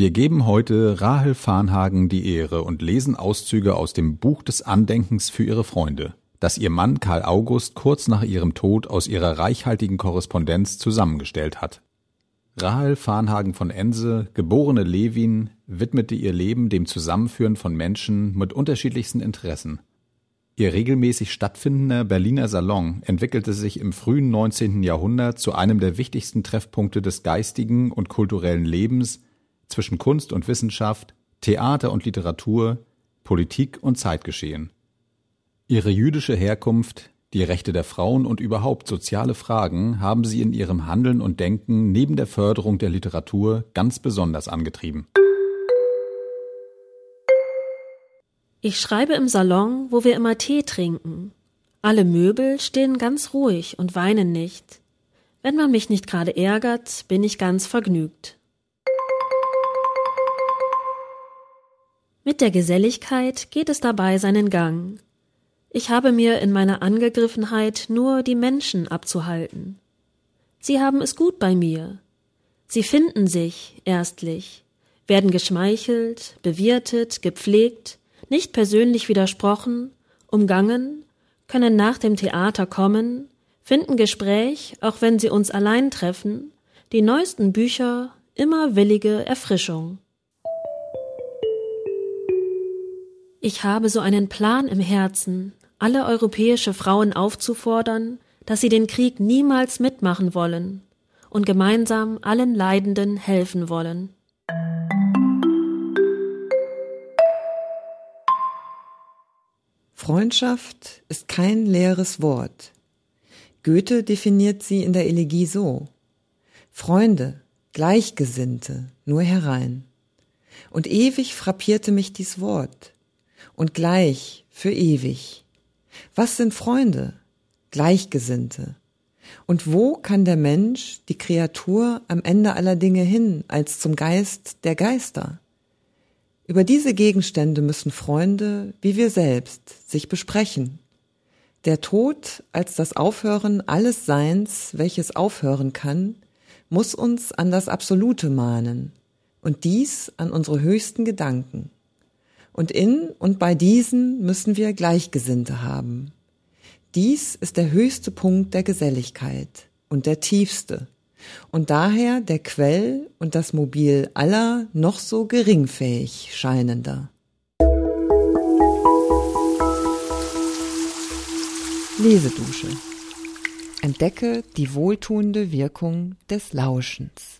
Wir geben heute Rahel Farnhagen die Ehre und lesen Auszüge aus dem Buch des Andenkens für ihre Freunde, das ihr Mann Karl August kurz nach ihrem Tod aus ihrer reichhaltigen Korrespondenz zusammengestellt hat. Rahel Farnhagen von Ense, geborene Levin, widmete ihr Leben dem Zusammenführen von Menschen mit unterschiedlichsten Interessen. Ihr regelmäßig stattfindender Berliner Salon entwickelte sich im frühen 19. Jahrhundert zu einem der wichtigsten Treffpunkte des geistigen und kulturellen Lebens zwischen Kunst und Wissenschaft, Theater und Literatur, Politik und Zeitgeschehen. Ihre jüdische Herkunft, die Rechte der Frauen und überhaupt soziale Fragen haben sie in ihrem Handeln und Denken neben der Förderung der Literatur ganz besonders angetrieben. Ich schreibe im Salon, wo wir immer Tee trinken. Alle Möbel stehen ganz ruhig und weinen nicht. Wenn man mich nicht gerade ärgert, bin ich ganz vergnügt. Mit der Geselligkeit geht es dabei seinen Gang. Ich habe mir in meiner Angegriffenheit nur die Menschen abzuhalten. Sie haben es gut bei mir. Sie finden sich erstlich, werden geschmeichelt, bewirtet, gepflegt, nicht persönlich widersprochen, umgangen, können nach dem Theater kommen, finden Gespräch, auch wenn sie uns allein treffen, die neuesten Bücher, immer willige Erfrischung. Ich habe so einen Plan im Herzen, alle europäische Frauen aufzufordern, dass sie den Krieg niemals mitmachen wollen und gemeinsam allen Leidenden helfen wollen. Freundschaft ist kein leeres Wort. Goethe definiert sie in der Elegie so. Freunde, Gleichgesinnte, nur herein. Und ewig frappierte mich dies Wort und gleich für ewig. Was sind Freunde? Gleichgesinnte. Und wo kann der Mensch, die Kreatur, am Ende aller Dinge hin, als zum Geist der Geister? Über diese Gegenstände müssen Freunde, wie wir selbst, sich besprechen. Der Tod als das Aufhören alles Seins, welches aufhören kann, muss uns an das Absolute mahnen, und dies an unsere höchsten Gedanken. Und in und bei diesen müssen wir Gleichgesinnte haben. Dies ist der höchste Punkt der Geselligkeit und der tiefste und daher der Quell und das Mobil aller noch so geringfähig scheinender. Lesedusche. Entdecke die wohltuende Wirkung des Lauschens.